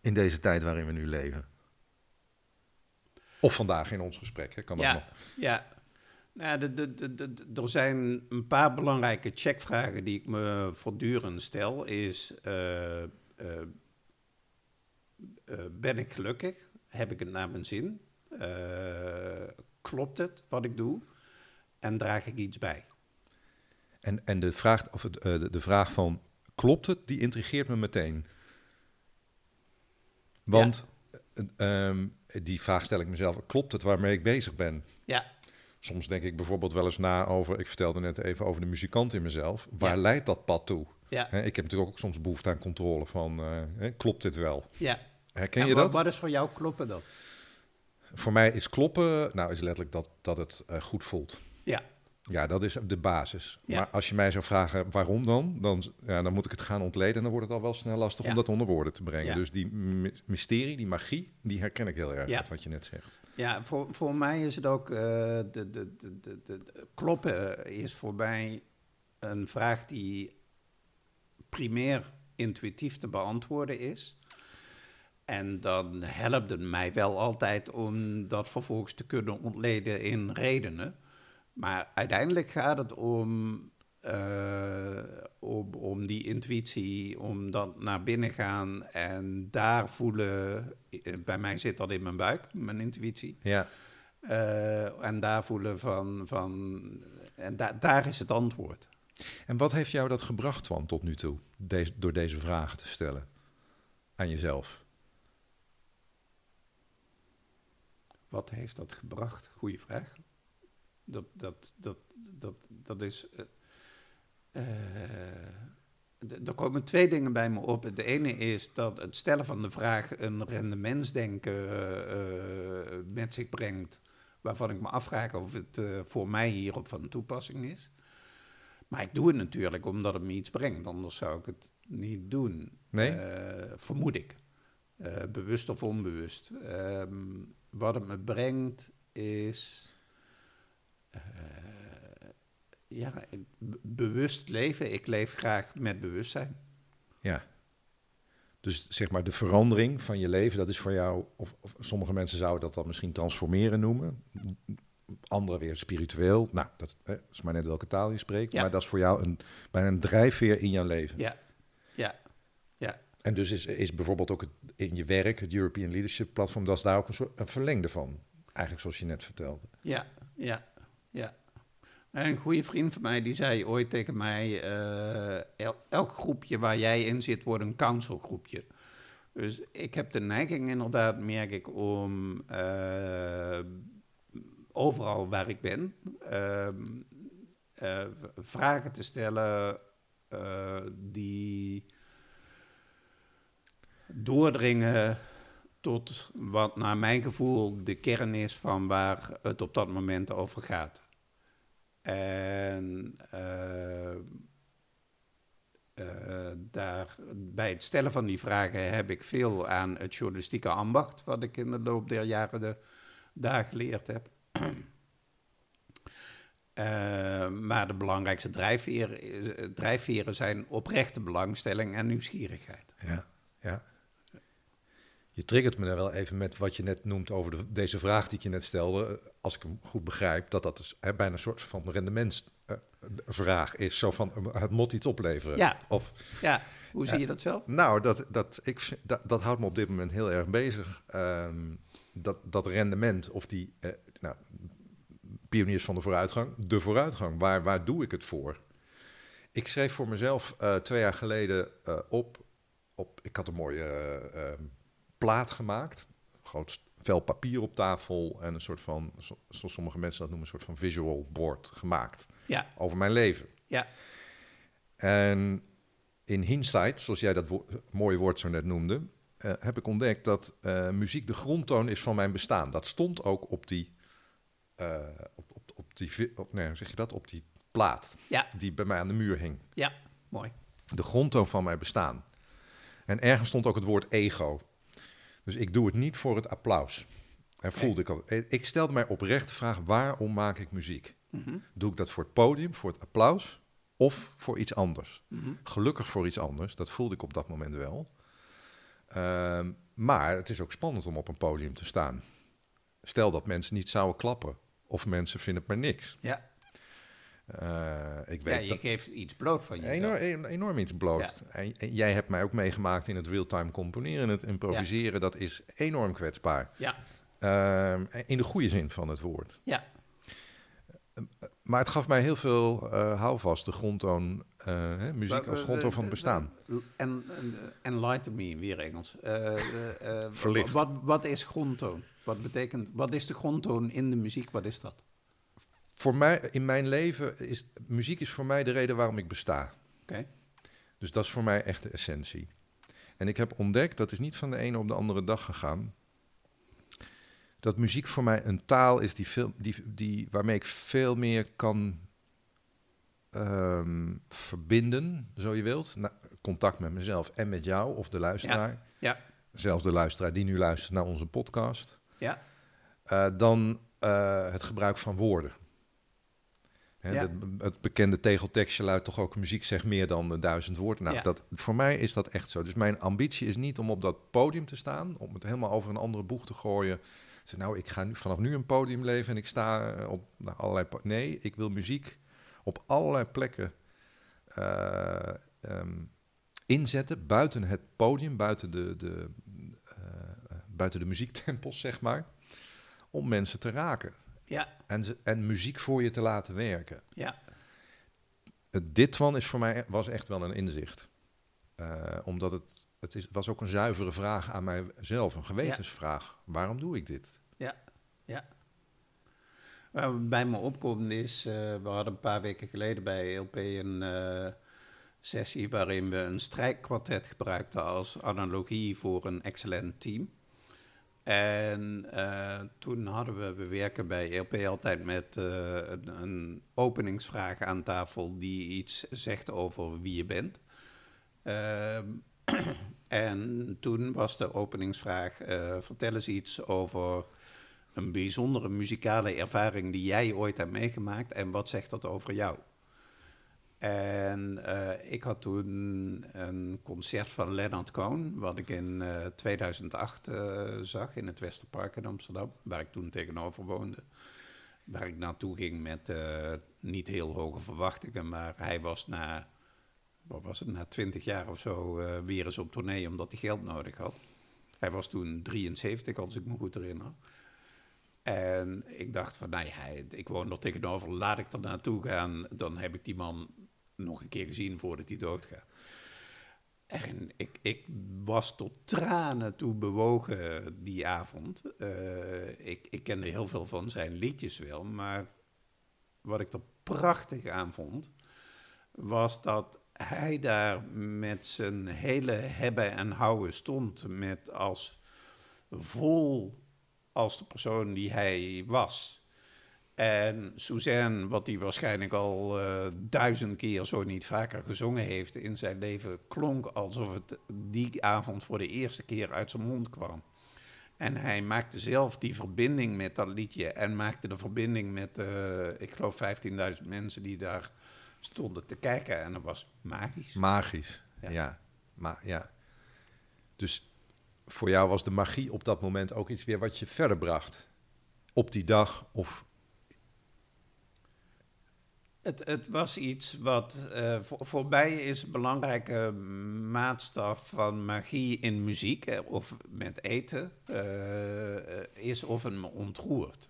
in deze tijd waarin we nu leven? Of vandaag in ons gesprek, hè? kan dat ja, nog? Ja, nou, de, de, de, er zijn een paar belangrijke checkvragen die ik me voortdurend stel. Is, uh, uh, ben ik gelukkig? Heb ik het naar mijn zin? klopt het wat ik doe? en draag ik iets bij. En, en de, vraag, of het, eh, de, de vraag van klopt het, die intrigeert me meteen. Want eh, ehm, die vraag stel ik mezelf, klopt het waarmee ik bezig ben? Ja, Soms denk ik bijvoorbeeld wel eens na over, ik vertelde net even over de muzikant in mezelf. Waar Ja. leidt dat pad toe? ja, ik heb natuurlijk ook soms behoefte aan controle van, eh, klopt dit wel? ja. Herken En je wa- dat? Wat is voor jou kloppen dan? Voor mij is kloppen, nou is letterlijk dat, dat het eh, goed voelt. Ja, Ja, dat is de basis. Ja. Maar als je mij zou vragen waarom dan, dan, ja, dan moet ik het gaan ontleden en dan wordt het al wel snel lastig Ja. om dat onder woorden te brengen. Dus die my- mysterie, die magie, die herken ik heel erg uit wat je net zegt. ja voor, voor mij is het ook, eh, de, de, de, de, de, de- kloppen is voor mij een vraag die primair intuïtief te beantwoorden is. En dan helpt het mij wel altijd om dat vervolgens te kunnen ontleden in redenen. Maar uiteindelijk gaat het om, eh, om, om die intuïtie, om dat naar binnen gaan en daar voelen. eh, Bij mij zit dat in mijn buik, mijn intuïtie. Ja, Eh, en daar voelen van. van en da- daar is het antwoord. en wat heeft jou dat gebracht, Twan, tot nu toe, deze, door deze vragen te stellen aan jezelf? Wat heeft dat gebracht? Goeie vraag. Dat, dat, dat, dat, dat is. eh, eh, er komen twee dingen bij me op. De ene is dat het stellen van de vraag een rendementsdenken eh, met zich brengt. Waarvan ik me afvraag of het voor mij hierop van toepassing is. Maar ik doe het natuurlijk omdat het me iets brengt. Anders zou ik het niet doen. Nee? Vermoed ik. Eh, bewust of onbewust. Ehm, wat het me brengt is. eh, ja, bewust leven. Ik leef graag met bewustzijn. Ja. Dus zeg maar de verandering van je leven, dat is voor jou, of, of sommige mensen zouden dat dan misschien transformeren noemen. Anderen weer spiritueel. Nou, dat hè, is maar net welke taal je spreekt. Ja. Maar dat is voor jou een, bijna een drijfveer in jouw leven. Ja. En dus is, is bijvoorbeeld ook het, in je werk, het European Leadership Platform, dat is daar ook een soort verlengde van. Eigenlijk zoals je net vertelde. Ja, ja, ja. En een goede vriend van mij die zei ooit tegen mij: eh, el- elk groepje waar jij in zit wordt een councilgroepje. Dus ik heb de neiging inderdaad, merk ik, om eh, overal waar ik ben ehm, eh, vragen te stellen die doordringen tot wat naar mijn gevoel de kern is van waar het op dat moment over gaat. En eh, eh, daar, bij het stellen van die vragen heb ik veel aan het journalistieke ambacht, wat ik in de loop der jaren de, daar geleerd heb. Eh, maar de belangrijkste drijfveren, drijfveren zijn oprechte belangstelling en nieuwsgierigheid. Ja, ja. Je triggert me daar wel even met wat je net noemt over de, deze vraag die ik je net stelde. Als ik hem goed begrijp, dat dat dus, hè, bijna een soort van rendementsvraag is. Zo van, eh, het moet iets opleveren. Ja. Of, Ja, hoe zie je dat zelf? nou, dat, dat, ik, dat, dat houdt me op dit moment heel erg bezig. Ehm, dat, dat rendement, of die eh, nou, pioniers van de vooruitgang, de vooruitgang, waar, waar doe ik het voor? Ik schreef voor mezelf eh, twee jaar geleden eh, op, op, ik had een mooie eh, ehm, plaat gemaakt, groot vel papier op tafel en een soort van, zo- zoals sommige mensen dat noemen, een soort van visual board gemaakt Ja, over mijn leven. ja, En in hindsight, zoals jij dat wo- mooie woord zo net noemde, eh, heb ik ontdekt dat eh, muziek de grondtoon is van mijn bestaan. Dat stond ook op die, eh, op, op, op die, op, nee, hoe zeg je dat? Op die plaat ja, die bij mij aan de muur hing. ja, mooi. De grondtoon van mijn bestaan. En ergens stond ook het woord ego. Dus ik doe het niet voor het applaus. En voelde ik al. Ik stelde mij oprecht de vraag: waarom maak ik muziek? Mhm, Doe ik dat voor het podium, voor het applaus of voor iets anders? mhm. Gelukkig voor iets anders, dat voelde ik op dat moment wel. Ehm, maar het is ook spannend om op een podium te staan. Stel dat mensen niet zouden klappen, of mensen vinden het maar niks. Ja, Eh, ik ja, weet je dat geeft iets bloot van jezelf. enorm, enorm, iets bloot. En, en jij hebt mij ook meegemaakt in het real-time componeren, het improviseren. Dat is enorm kwetsbaar. Ja, Ehm, in de goede zin van het woord. ja, maar het gaf mij heel veel uh, houvast, de grondtoon, hè, muziek als grondtoon van het bestaan. En enlighten me, weer Engels. Verlicht. Wat, wat is grondtoon? Wat betekent, wat is de grondtoon in de muziek? Wat is dat? Voor mij, in mijn leven, is muziek is voor mij de reden waarom ik besta. Oké. Dus dat is voor mij echt de essentie. En ik heb ontdekt, dat is niet van de ene op de andere dag gegaan, dat muziek voor mij een taal is die veel, die, die, waarmee ik veel meer kan um, verbinden, zo je wilt. Nou, contact met mezelf en met jou of de luisteraar. Ja. ja. Zelfs de luisteraar die nu luistert naar onze podcast. Ja. Uh, dan uh, het gebruik van woorden. Hè, ja. het, het, bekende tegeltekstje luidt toch ook: muziek zegt meer dan uh, duizend woorden. Nou, Ja. dat, voor mij is dat echt zo. Dus mijn ambitie is niet om op dat podium te staan, om het helemaal over een andere boeg te gooien. Zeg, nou, ik ga nu, vanaf nu een podium leven en ik sta eh, op nou, allerlei. Nee, ik wil muziek op allerlei plekken eh, ehm, inzetten, buiten het podium, buiten de, de, eh, eh, buiten de muziektempels, zeg maar, om mensen te raken. Ja. En, en muziek voor je te laten werken. Ja. Dit van is voor mij was echt wel een inzicht. Eh, omdat het, het is, was ook een zuivere vraag aan mijzelf, een gewetensvraag. Waarom doe ik dit? Ja, ja. Waar bij me opkomt is, uh, we hadden een paar weken geleden bij LP een uh, sessie waarin we een strijkkwartet gebruikten als analogie voor een excellent team. En uh, toen hadden we, we werken bij LP altijd met een, een openingsvraag aan tafel die iets zegt over wie je bent. Ehm, en toen was de openingsvraag: uh, vertel eens iets over een bijzondere muzikale ervaring die jij ooit hebt meegemaakt en wat zegt dat over jou? En uh, ik had toen een concert van Leonard Cohen, wat ik in uh, 2008 uh, zag in het Westerpark in Amsterdam, waar ik toen tegenover woonde. Waar ik naartoe ging met niet heel hoge verwachtingen, maar hij was na wat was het, na twintig jaar of zo weer eens op tournee omdat hij geld nodig had. Hij was toen 73, als ik me goed herinner. En ik dacht van, nou ja, ik woon er tegenover, laat ik er naartoe gaan. Dan heb ik die man nog een keer gezien voordat hij doodgaat. En ik, ik was tot tranen toe bewogen die avond. Uh, ik, ik kende heel veel van zijn liedjes wel, maar wat ik er prachtig aan vond, was dat hij daar met zijn hele hebben en houden stond, met als vol als de persoon die hij was. En Suzanne, wat hij waarschijnlijk al uh, duizend keer, zo niet vaker gezongen heeft in zijn leven, klonk alsof het die avond voor de eerste keer uit zijn mond kwam. En hij maakte zelf die verbinding met dat liedje en maakte de verbinding met, uh, ik geloof, 15.000 mensen die daar stonden te kijken en dat was magisch. Magisch, ja. ja. Maar, ja. Dus voor jou was de magie op dat moment ook iets weer wat je verder bracht? Op die dag of... Het, het was iets wat uh, voor, voor mij is een belangrijke maatstaf van magie in muziek of met eten, uh, is of het me ontroert.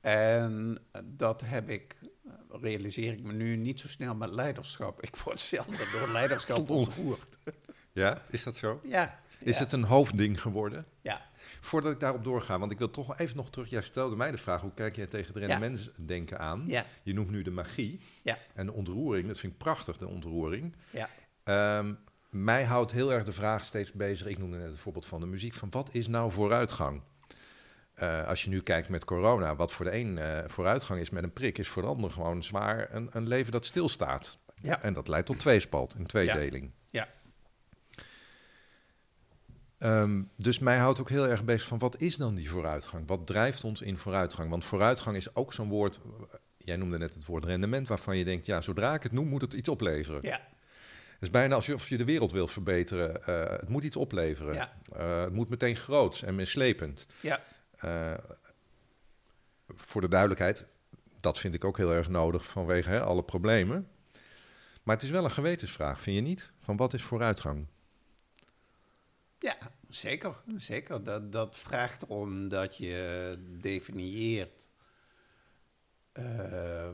En dat heb ik realiseer ik me nu niet zo snel met leiderschap. Ik word zelden door leiderschap ontroerd. Ja, is dat zo? Ja. Is ja. het een hoofdding geworden? Ja. Voordat ik daarop doorga, want ik wil toch even nog terug. Jij stelde mij de vraag: hoe kijk jij tegen het rendementsdenken aan? Ja. Je noemt nu de magie ja. en de ontroering. Dat vind ik prachtig, de ontroering. Ja. Um, mij houdt heel erg de vraag steeds bezig. Ik noemde net het voorbeeld van de muziek: van wat is nou vooruitgang? Uh, als je nu kijkt met corona, wat voor de een uh, vooruitgang is met een prik, is voor de ander gewoon zwaar een, een leven dat stilstaat. Ja. En dat leidt tot tweespalt, een tweedeling. Ja. ja. Um, dus mij houdt ook heel erg bezig van wat is dan die vooruitgang? Wat drijft ons in vooruitgang? Want vooruitgang is ook zo'n woord, jij noemde net het woord rendement, waarvan je denkt, ja, zodra ik het noem, moet het iets opleveren. Ja. Het is bijna alsof je de wereld wil verbeteren. Uh, het moet iets opleveren. Ja. Uh, het moet meteen groots en mislepend. Ja. Uh, voor de duidelijkheid, dat vind ik ook heel erg nodig vanwege hè, alle problemen. Maar het is wel een gewetensvraag, vind je niet? Van wat is vooruitgang? Ja, zeker. zeker. Dat, dat vraagt erom dat je definieert Eh,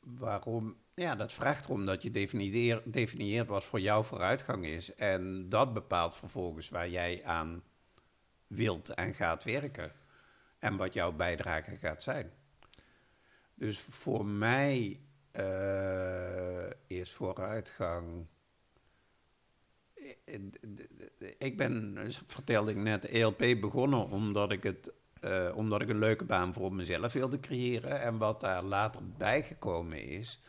waarom? Ja, dat vraagt erom dat je definieer, definieert wat voor jou vooruitgang is. En dat bepaalt vervolgens waar jij aan wilt en gaat werken. En wat jouw bijdrage gaat zijn. Dus voor mij uh, is vooruitgang. Ik ben, vertelde ik net, ELP begonnen omdat ik, het, uh, omdat ik een leuke baan voor mezelf wilde creëren. En wat daar later bijgekomen is,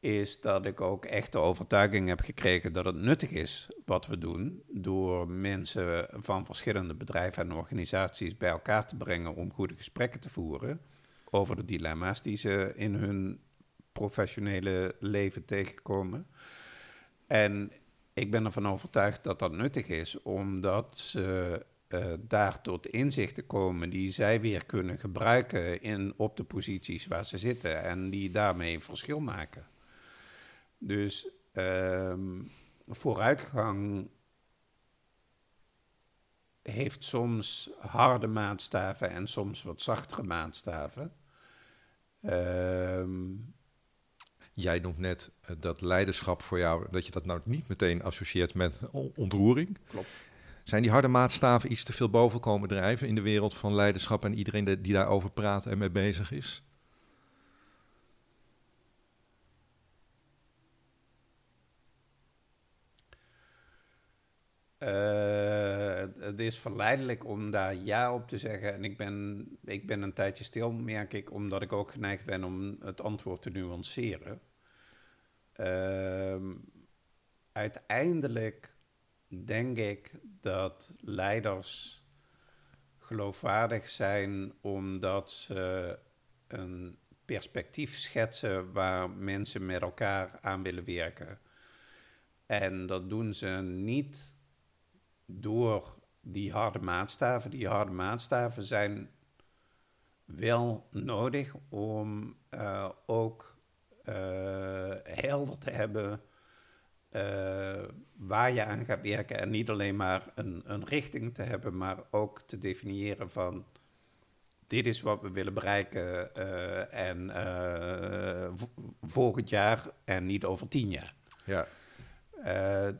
is dat ik ook echt de overtuiging heb gekregen dat het nuttig is wat we doen. Door mensen van verschillende bedrijven en organisaties bij elkaar te brengen om goede gesprekken te voeren over de dilemma's die ze in hun professionele leven tegenkomen. En ik ben ervan overtuigd dat dat nuttig is, omdat ze uh, daar tot inzichten komen die zij weer kunnen gebruiken in, op de posities waar ze zitten en die daarmee verschil maken. Dus ehm, vooruitgang heeft soms harde maatstaven en soms wat zachtere maatstaven. Ehm, Jij noemt net eh, dat leiderschap voor jou, dat je dat nou niet meteen associeert met ontroering. Klopt. Zijn die harde maatstaven iets te veel boven komen drijven in de wereld van leiderschap en iedereen die daarover praat en mee bezig is? Uh, het is verleidelijk om daar ja op te zeggen. En ik ben, ik ben een tijdje stil, merk ik, omdat ik ook geneigd ben om het antwoord te nuanceren. Uh, uiteindelijk denk ik dat leiders geloofwaardig zijn omdat ze een perspectief schetsen waar mensen met elkaar aan willen werken. En dat doen ze niet door die harde maatstaven. Die harde maatstaven zijn wel nodig om uh, ook uh, helder te hebben uh, waar je aan gaat werken. En niet alleen maar een, een richting te hebben, maar ook te definiëren van dit is wat we willen bereiken en volgend jaar en niet over tien jaar. Ja.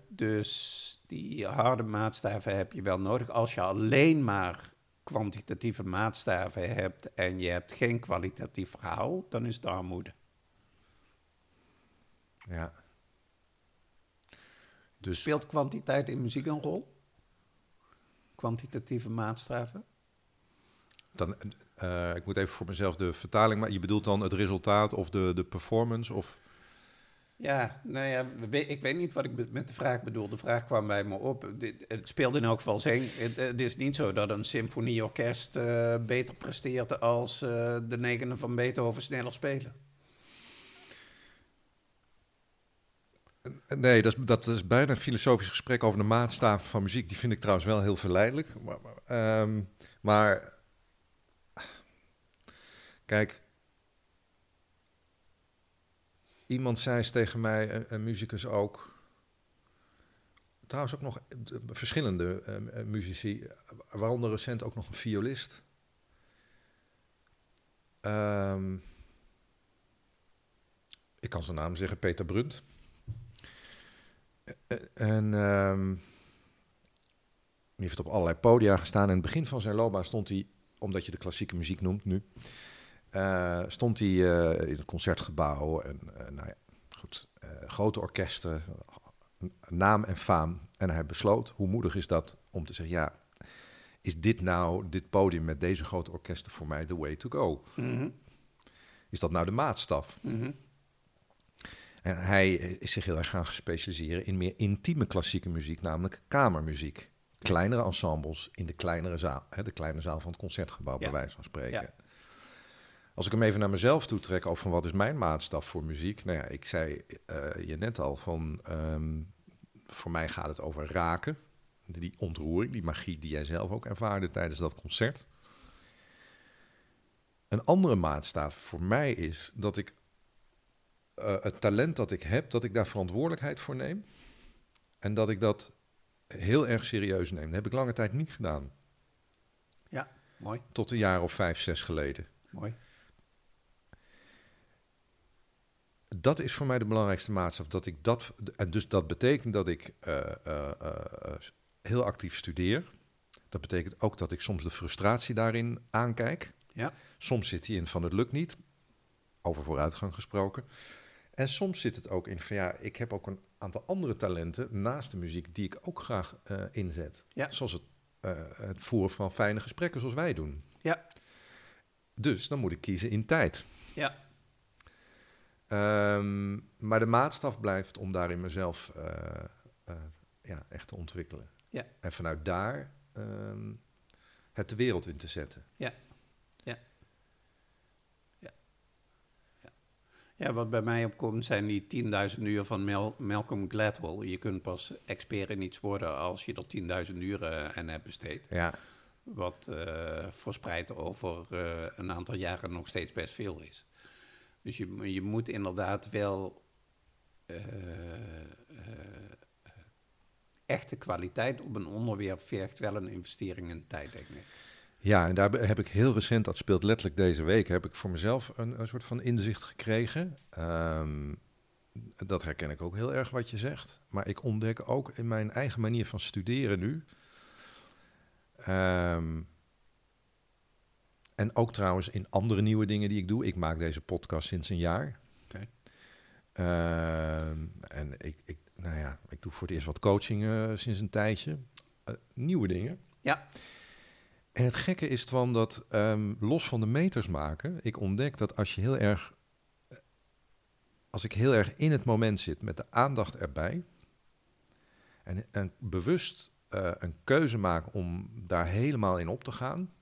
dus die harde maatstaven heb je wel nodig. Als je alleen maar kwantitatieve maatstaven hebt en je hebt geen kwalitatief verhaal, dan is het armoede. Ja. Dus... Speelt kwantiteit in muziek een rol? Kwantitatieve maatstaven? Dan, uh, ik moet even voor mezelf de vertaling, maar je bedoelt dan het resultaat of de, de performance? Of... Ja, nou ja, ik weet niet wat ik met de vraag bedoel. De vraag kwam bij me op. Het speelde in elk geval zin. Het is niet zo dat een symfonieorkest uh, beter presteert als uh, de negende van Beethoven sneller spelen. Nee, dat is, dat is bijna een filosofisch gesprek over de maatstaven van muziek. Die vind ik trouwens wel heel verleidelijk. Maar, maar, maar kijk, iemand zei eens tegen mij, een, een muzikus ook. Trouwens ook nog eh, verschillende uh, muzici, waaronder recent ook nog een violist. Um, ik kan zijn naam zeggen, Peter Brunt. En um, die heeft op allerlei podia gestaan. In het begin van zijn loopbaan stond hij, omdat je de klassieke muziek noemt nu, stond hij uh, in het concertgebouw en uh, nou ja, goed, grote orkesten, naam en faam. En hij besloot, hoe moedig is dat om te zeggen, ja, is dit nou, dit podium met deze grote orkesten voor mij the way to go? Mm -hmm. Is dat nou de maatstaf? Mm -hmm. En hij is zich heel erg gaan specialiseren in meer intieme klassieke muziek, namelijk kamermuziek. Kleinere ensembles in de kleinere zaal, hè, de kleine zaal van het concertgebouw, ja. bij wijze van spreken. Ja. Als ik hem even naar mezelf toe trek, over van wat is mijn maatstaf voor muziek? Nou ja, ik zei uh, je net al van, um, voor mij gaat het over raken. Die ontroering, die magie die jij zelf ook ervaarde tijdens dat concert. Een andere maatstaf voor mij is dat ik uh, het talent dat ik heb, dat ik daar verantwoordelijkheid voor neem. En dat ik dat heel erg serieus neem. Dat heb ik lange tijd niet gedaan. Ja, mooi. Tot een jaar of vijf, zes geleden. Mooi. Dat is voor mij de belangrijkste maatstaf. Dat ik dat, en dus dat betekent dat ik uh, uh, uh, heel actief studeer. Dat betekent ook dat ik soms de frustratie daarin aankijk. Ja. Soms zit die in van het lukt niet, over vooruitgang gesproken. En soms zit het ook in van ja, ik heb ook een aantal andere talenten naast de muziek die ik ook graag uh, inzet. Ja. Zoals het, uh, het voeren van fijne gesprekken zoals wij doen. Ja. Dus dan moet ik kiezen in tijd. Ja. Um, maar de maatstaf blijft om daarin mezelf uh, ja, echt te ontwikkelen. Ja. En vanuit daar um, het de wereld in te zetten. Ja. Ja. Ja. Ja, ja wat bij mij opkomt zijn die 10.000 uur van Mal Malcolm Gladwell. Je kunt pas expert in iets worden als je er 10.000 uren aan hebt besteed. Ja. Wat uh, verspreid over een aantal jaren nog steeds best veel is. Dus je, je moet inderdaad wel uh, echte kwaliteit op een onderwerp vergt wel een investering in tijd, denk ik. Ja, en daar heb ik heel recent, dat speelt letterlijk deze week, heb ik voor mezelf een, een soort van inzicht gekregen. Um, dat herken ik ook heel erg wat je zegt. Maar ik ontdek ook in mijn eigen manier van studeren nu. Um, en ook trouwens in andere nieuwe dingen die ik doe. Ik maak deze podcast sinds een jaar. Okay. Uh, en ik, ik, nou ja, ik doe voor het eerst wat coaching uh, sinds een tijdje. Uh, nieuwe dingen. Ja. En het gekke is van dat, um, los van de meters maken, ik ontdek dat als je heel erg, als ik heel erg in het moment zit met de aandacht erbij en, en bewust een keuze maak om daar helemaal in op te gaan,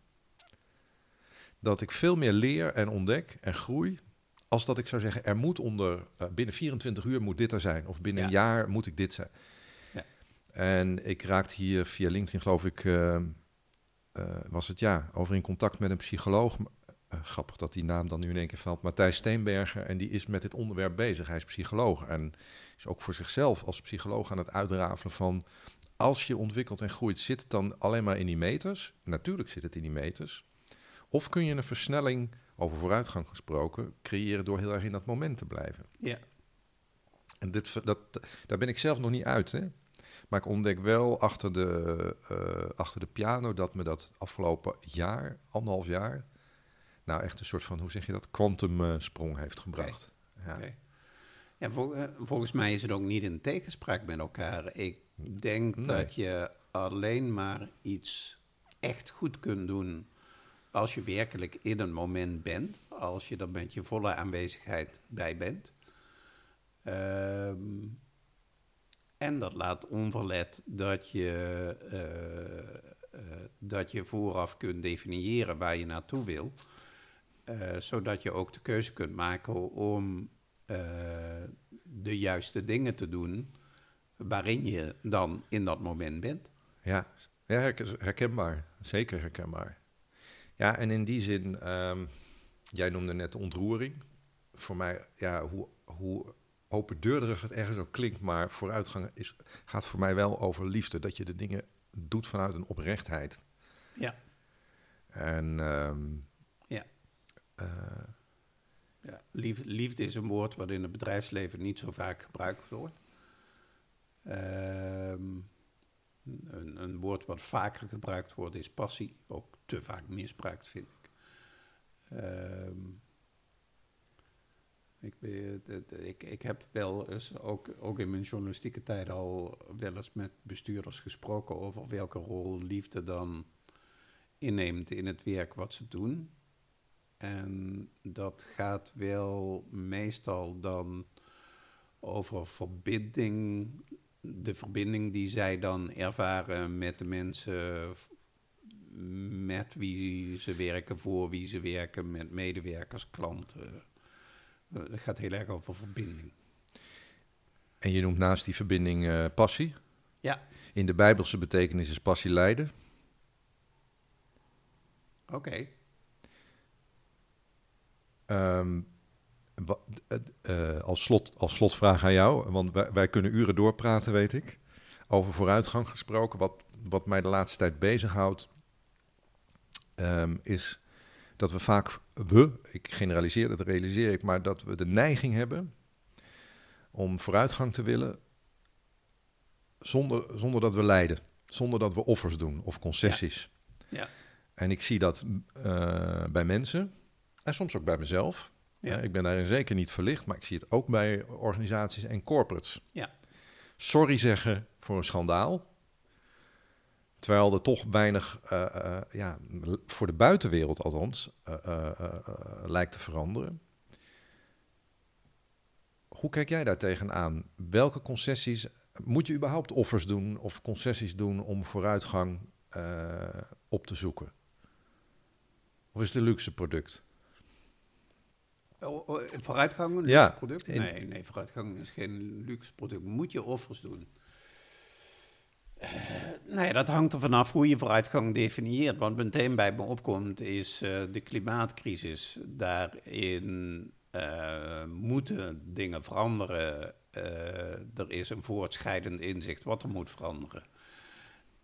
dat ik veel meer leer en ontdek en groei. Als dat ik zou zeggen, er moet onder uh, binnen 24 uur moet dit er zijn. Of binnen Ja. een jaar moet ik dit zijn. Ja. En ik raakte hier via LinkedIn, geloof ik, uh, uh, was het ja, over in contact met een psycholoog. Grappig dat die naam dan nu in één keer valt. Matthijs Steenberger. En die is met dit onderwerp bezig. Hij is psycholoog. En is ook voor zichzelf als psycholoog aan het uitrafelen van... als je ontwikkelt en groeit, zit het dan alleen maar in die meters? Natuurlijk zit het in die meters. Of kun je een versnelling, over vooruitgang gesproken, creëren door heel erg in dat moment te blijven? Ja. En dit, dat, daar ben ik zelf nog niet uit, hè? Maar ik ontdek wel achter de, uh, achter de piano dat me dat afgelopen jaar, anderhalf jaar, nou echt een soort van, hoe zeg je dat, kwantumsprong heeft gebracht. Okay. Ja. Okay. Ja, vol, uh, volgens mij is het ook niet in tegenspraak met elkaar. Ik denk Nee. dat je alleen maar iets echt goed kunt doen als je werkelijk in een moment bent, als je er met je volle aanwezigheid bij bent. Um, en dat laat onverlet dat je, uh, uh, dat je vooraf kunt definiëren waar je naartoe wil, uh, zodat je ook de keuze kunt maken om de juiste dingen te doen waarin je dan in dat moment bent. Ja herkenbaar. Zeker herkenbaar. Ja, en in die zin, um, jij noemde net de ontroering. Voor mij, ja, hoe, hoe opendeurderig het ergens ook klinkt, maar vooruitgang is, gaat voor mij wel over liefde. Dat je de dingen doet vanuit een oprechtheid. Ja. En um, ja. Uh, ja. Liefde, liefde is een woord wat in het bedrijfsleven niet zo vaak gebruikt wordt. Um, een, een, woord wat vaker gebruikt wordt is passie, ook te vaak misbruikt, vind ik. Um, ik, ik, ik, heb wel eens, ook, ook in mijn journalistieke tijd, al wel eens met bestuurders gesproken over welke rol liefde dan inneemt in het werk wat ze doen. En dat gaat wel meestal dan over verbinding, de verbinding die zij dan ervaren met de mensen met wie ze werken, voor wie ze werken, met medewerkers, klanten. Het gaat heel erg over verbinding. En je noemt naast die verbinding uh, passie. Ja. In de Bijbelse betekenis is passie lijden. Oké. Okay. Um, uh, als, slot, als slotvraag aan jou, want wij, wij, kunnen uren doorpraten, weet ik. Over vooruitgang gesproken. Wat, wat mij de laatste tijd bezighoudt, um, is dat we vaak, we, ik generaliseer, dat realiseer ik, maar dat we de neiging hebben om vooruitgang te willen zonder, zonder dat we lijden, zonder dat we offers doen of concessies. Ja. En ik zie dat eh, bij mensen en soms ook bij mezelf. Ja. ik ben daarin zeker niet verlicht, maar ik zie het ook bij organisaties en corporates. Ja. Sorry zeggen voor een schandaal. Terwijl er toch weinig, eh, eh, ja, voor de buitenwereld althans, eh, lijkt te veranderen. Hoe kijk jij daar tegenaan? Welke concessies, moet je überhaupt offers doen of concessies doen om vooruitgang op te zoeken? Of is het een luxe product? Oh, oh, Vooruitgang, een Ja, luxe product? Nee, nee, vooruitgang is geen luxe product. Moet je offers doen? Eh, nee, dat hangt er vanaf hoe je vooruitgang definieert. Wat meteen bij me opkomt is eh, de klimaatcrisis. Daarin eh, moeten dingen veranderen. Er is een voortschrijdend inzicht wat er moet veranderen.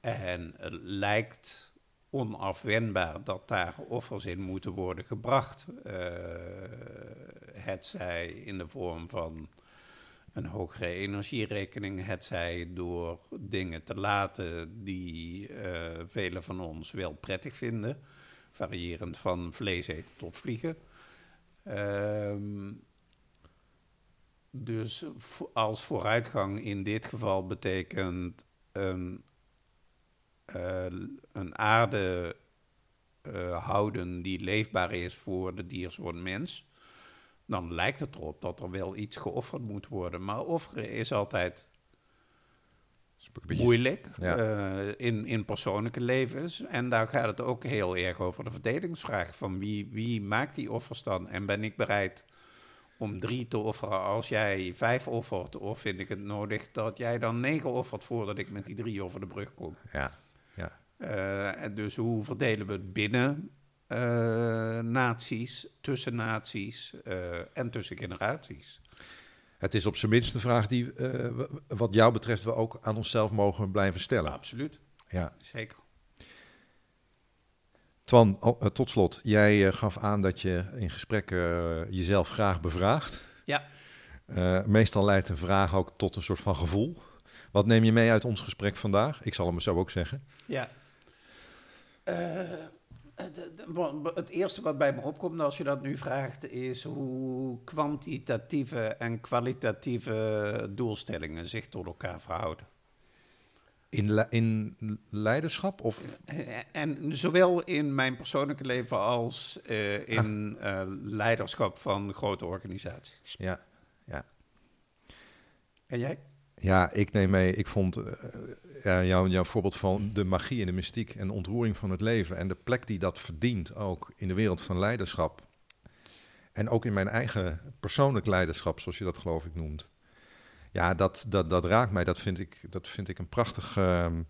En het lijkt onafwendbaar dat daar offers in moeten worden gebracht. Het zij in de vorm van een hogere energierekening, het zij door dingen te laten die eh velen van ons wel prettig vinden, variërend van vlees eten tot vliegen. Ehm, dus als vooruitgang in dit geval betekent een eh, een aarde eh, houden die leefbaar is voor de diersoort mens, dan lijkt het erop dat er wel iets geofferd moet worden. Maar offeren is altijd moeilijk Ja. eh, in, in persoonlijke levens. En daar gaat het ook heel erg over de verdelingsvraag van wie, wie maakt die offers dan? En ben ik bereid om drie te offeren als jij vijf offert? Of vind ik het nodig dat jij dan negen offert voordat ik met die drie over de brug kom? Ja, ja. En dus hoe verdelen we het binnen naties, tussen naties eh, en tussen generaties? Het is op zijn minst een vraag die, eh, wat jou betreft, we ook aan onszelf mogen blijven stellen. Absoluut, Ja. zeker. Twan, oh, eh, tot slot. Jij eh, gaf aan dat je in gesprekken eh, jezelf graag bevraagt. Ja. Eh, meestal leidt een vraag ook tot een soort van gevoel. Wat neem je mee uit ons gesprek vandaag? Ik zal hem zo ook zeggen. Ja. Eh, het eerste wat bij me opkomt als je dat nu vraagt, is hoe kwantitatieve en kwalitatieve doelstellingen zich tot elkaar verhouden. In, le- in leiderschap of Eh, En zowel in mijn persoonlijke leven als eh, in eh, leiderschap van grote organisaties. ja, ja. En jij? Ja, ik neem mee. Ik vond ja, jouw, jouw voorbeeld van de magie en de mystiek en de ontroering van het leven en de plek die dat verdient ook in de wereld van leiderschap. En ook in mijn eigen persoonlijk leiderschap, zoals je dat geloof ik noemt. Ja, dat, dat, dat raakt mij. Dat vind ik, dat vind ik een prachtig, ehm,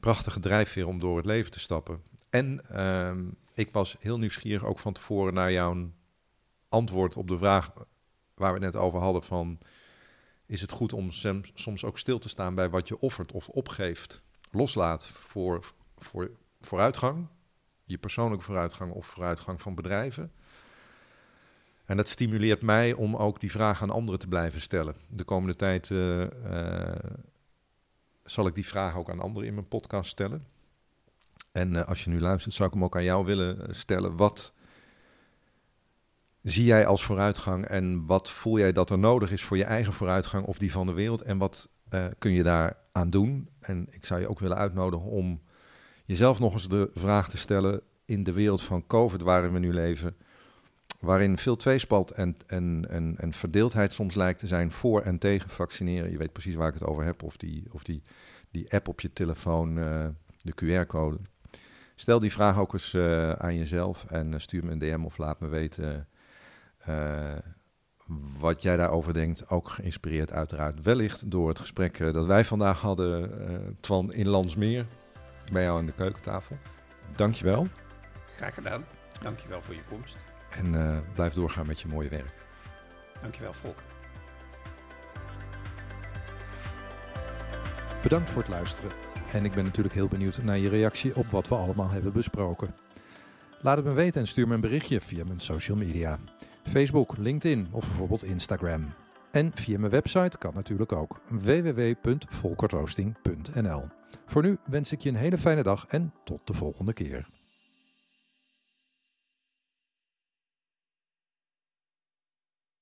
prachtige drijfveer om door het leven te stappen. En ehm, ik was heel nieuwsgierig ook van tevoren naar jouw antwoord op de vraag waar we het net over hadden van is het goed om soms ook stil te staan bij wat je offert of opgeeft, loslaat voor, voor vooruitgang, je persoonlijke vooruitgang of vooruitgang van bedrijven. En dat stimuleert mij om ook die vraag aan anderen te blijven stellen. De komende tijd eh, eh, zal ik die vraag ook aan anderen in mijn podcast stellen. En eh, als je nu luistert, zou ik hem ook aan jou willen stellen. Wat zie jij als vooruitgang en wat voel jij dat er nodig is voor je eigen vooruitgang of die van de wereld? En wat eh, kun je daar aan doen? En ik zou je ook willen uitnodigen om jezelf nog eens de vraag te stellen in de wereld van COVID waarin we nu leven, waarin veel tweespalt en, en, en, en verdeeldheid soms lijkt te zijn voor en tegen vaccineren. Je weet precies waar ik het over heb, of die, of die, die app op je telefoon, eh, de QR-code. Stel die vraag ook eens eh, aan jezelf en stuur me een DM of laat me weten wat jij daarover denkt. Ook geïnspireerd uiteraard wellicht door het gesprek eh, dat wij vandaag hadden, eh, Twan, in Landsmeer, bij jou aan de keukentafel. Dankjewel Graag gedaan. Dankjewel voor je komst. en eh, blijf doorgaan met je mooie werk. Dankjewel, Volker. Bedankt voor het luisteren. En ik ben natuurlijk heel benieuwd naar je reactie op wat we allemaal hebben besproken. Laat het me weten en stuur me een berichtje via mijn social media. Facebook, LinkedIn of bijvoorbeeld Instagram. En via mijn website kan natuurlijk ook www.volkertroosting.nl. Voor nu wens ik je een hele fijne dag en tot de volgende keer.